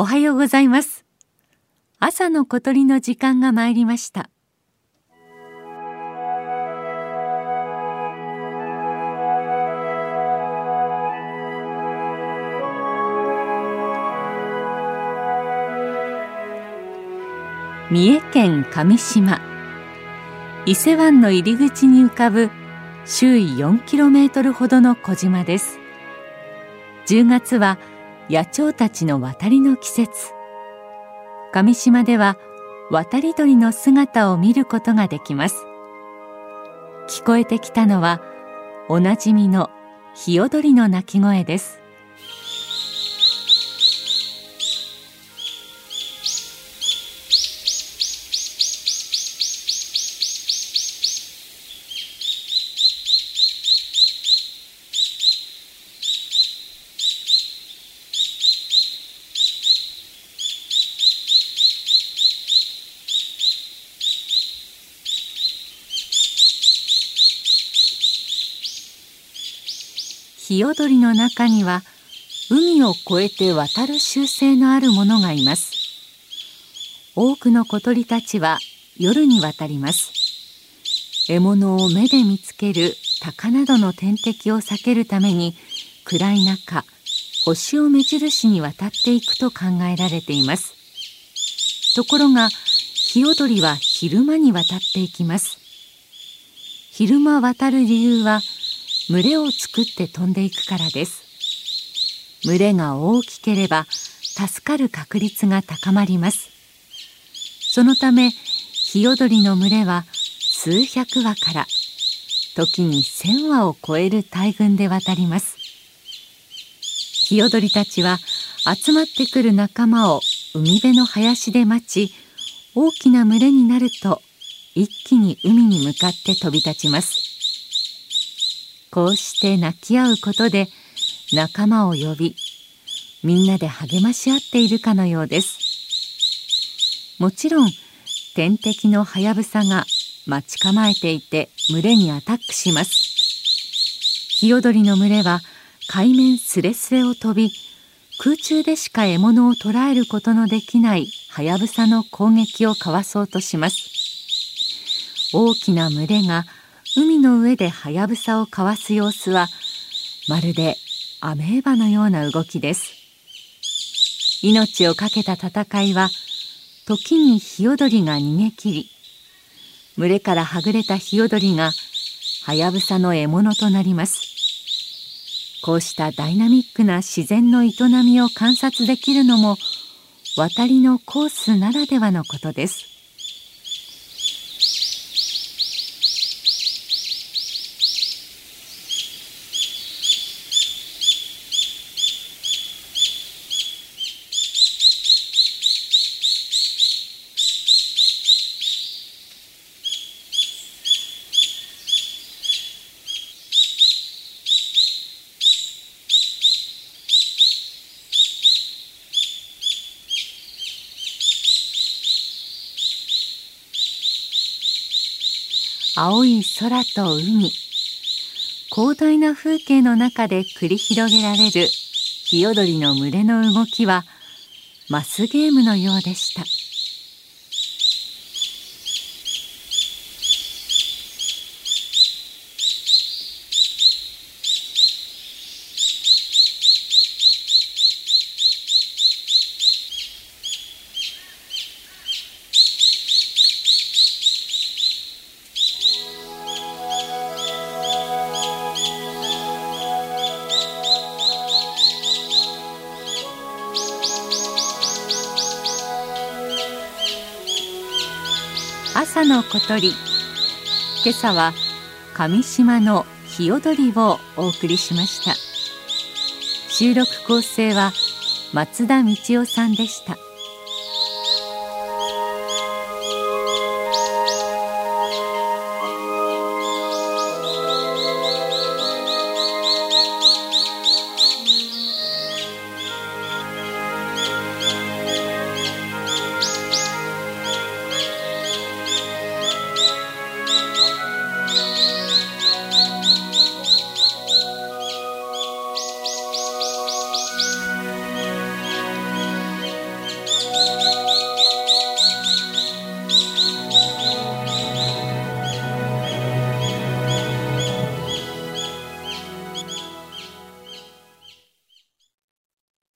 おはようございます。朝の小鳥の時間が参りました。三重県上島。伊勢湾の入り口に浮かぶ周囲 4km ほどの小島です。10月は野鳥たちの渡りの季節。上島では渡り鳥の姿を見ることができます。聞こえてきたのはおなじみのヒヨドリの鳴き声です。ヒヨドリの中には海を越えて渡る習性のあるものがいます。多くの小鳥たちは夜に渡ります。獲物を目で見つける鷹などの天敵を避けるために暗い中星を目印に渡っていくと考えられています。ところがヒヨドリは昼間に渡っていきます。昼間渡る理由は群れを作って飛んでいくからです。群れが大きければ助かる確率が高まります。そのためヒヨドリの群れは数百羽から時に千羽を超える大群で渡ります。ヒヨドリたちは集まってくる仲間を海辺の林で待ち大きな群れになると一気に海に向かって飛び立ちます。こうして泣き合うことで仲間を呼びみんなで励まし合っているかのようです。もちろん天敵のハヤブサが待ち構えていて群れにアタックします。ヒヨドリの群れは海面すれすれを飛び空中でしか獲物を捕らえることのできないハヤブサの攻撃をかわそうとします。大きな群れが海の上でハヤブサをかわす様子はまるでアメーバのような動きです。命を懸けた戦いは時にヒヨドリが逃げ切り群れからはぐれたヒヨドリがハヤブサの獲物となります。こうしたダイナミックな自然の営みを観察できるのも渡りのコースならではのことです。青い空と海広大な風景の中で繰り広げられるヒヨドリの群れの動きはマスゲームのようでした。朝の小鳥。今朝は上島の日踊りをお送りしました。収録構成は松田道夫さんでした。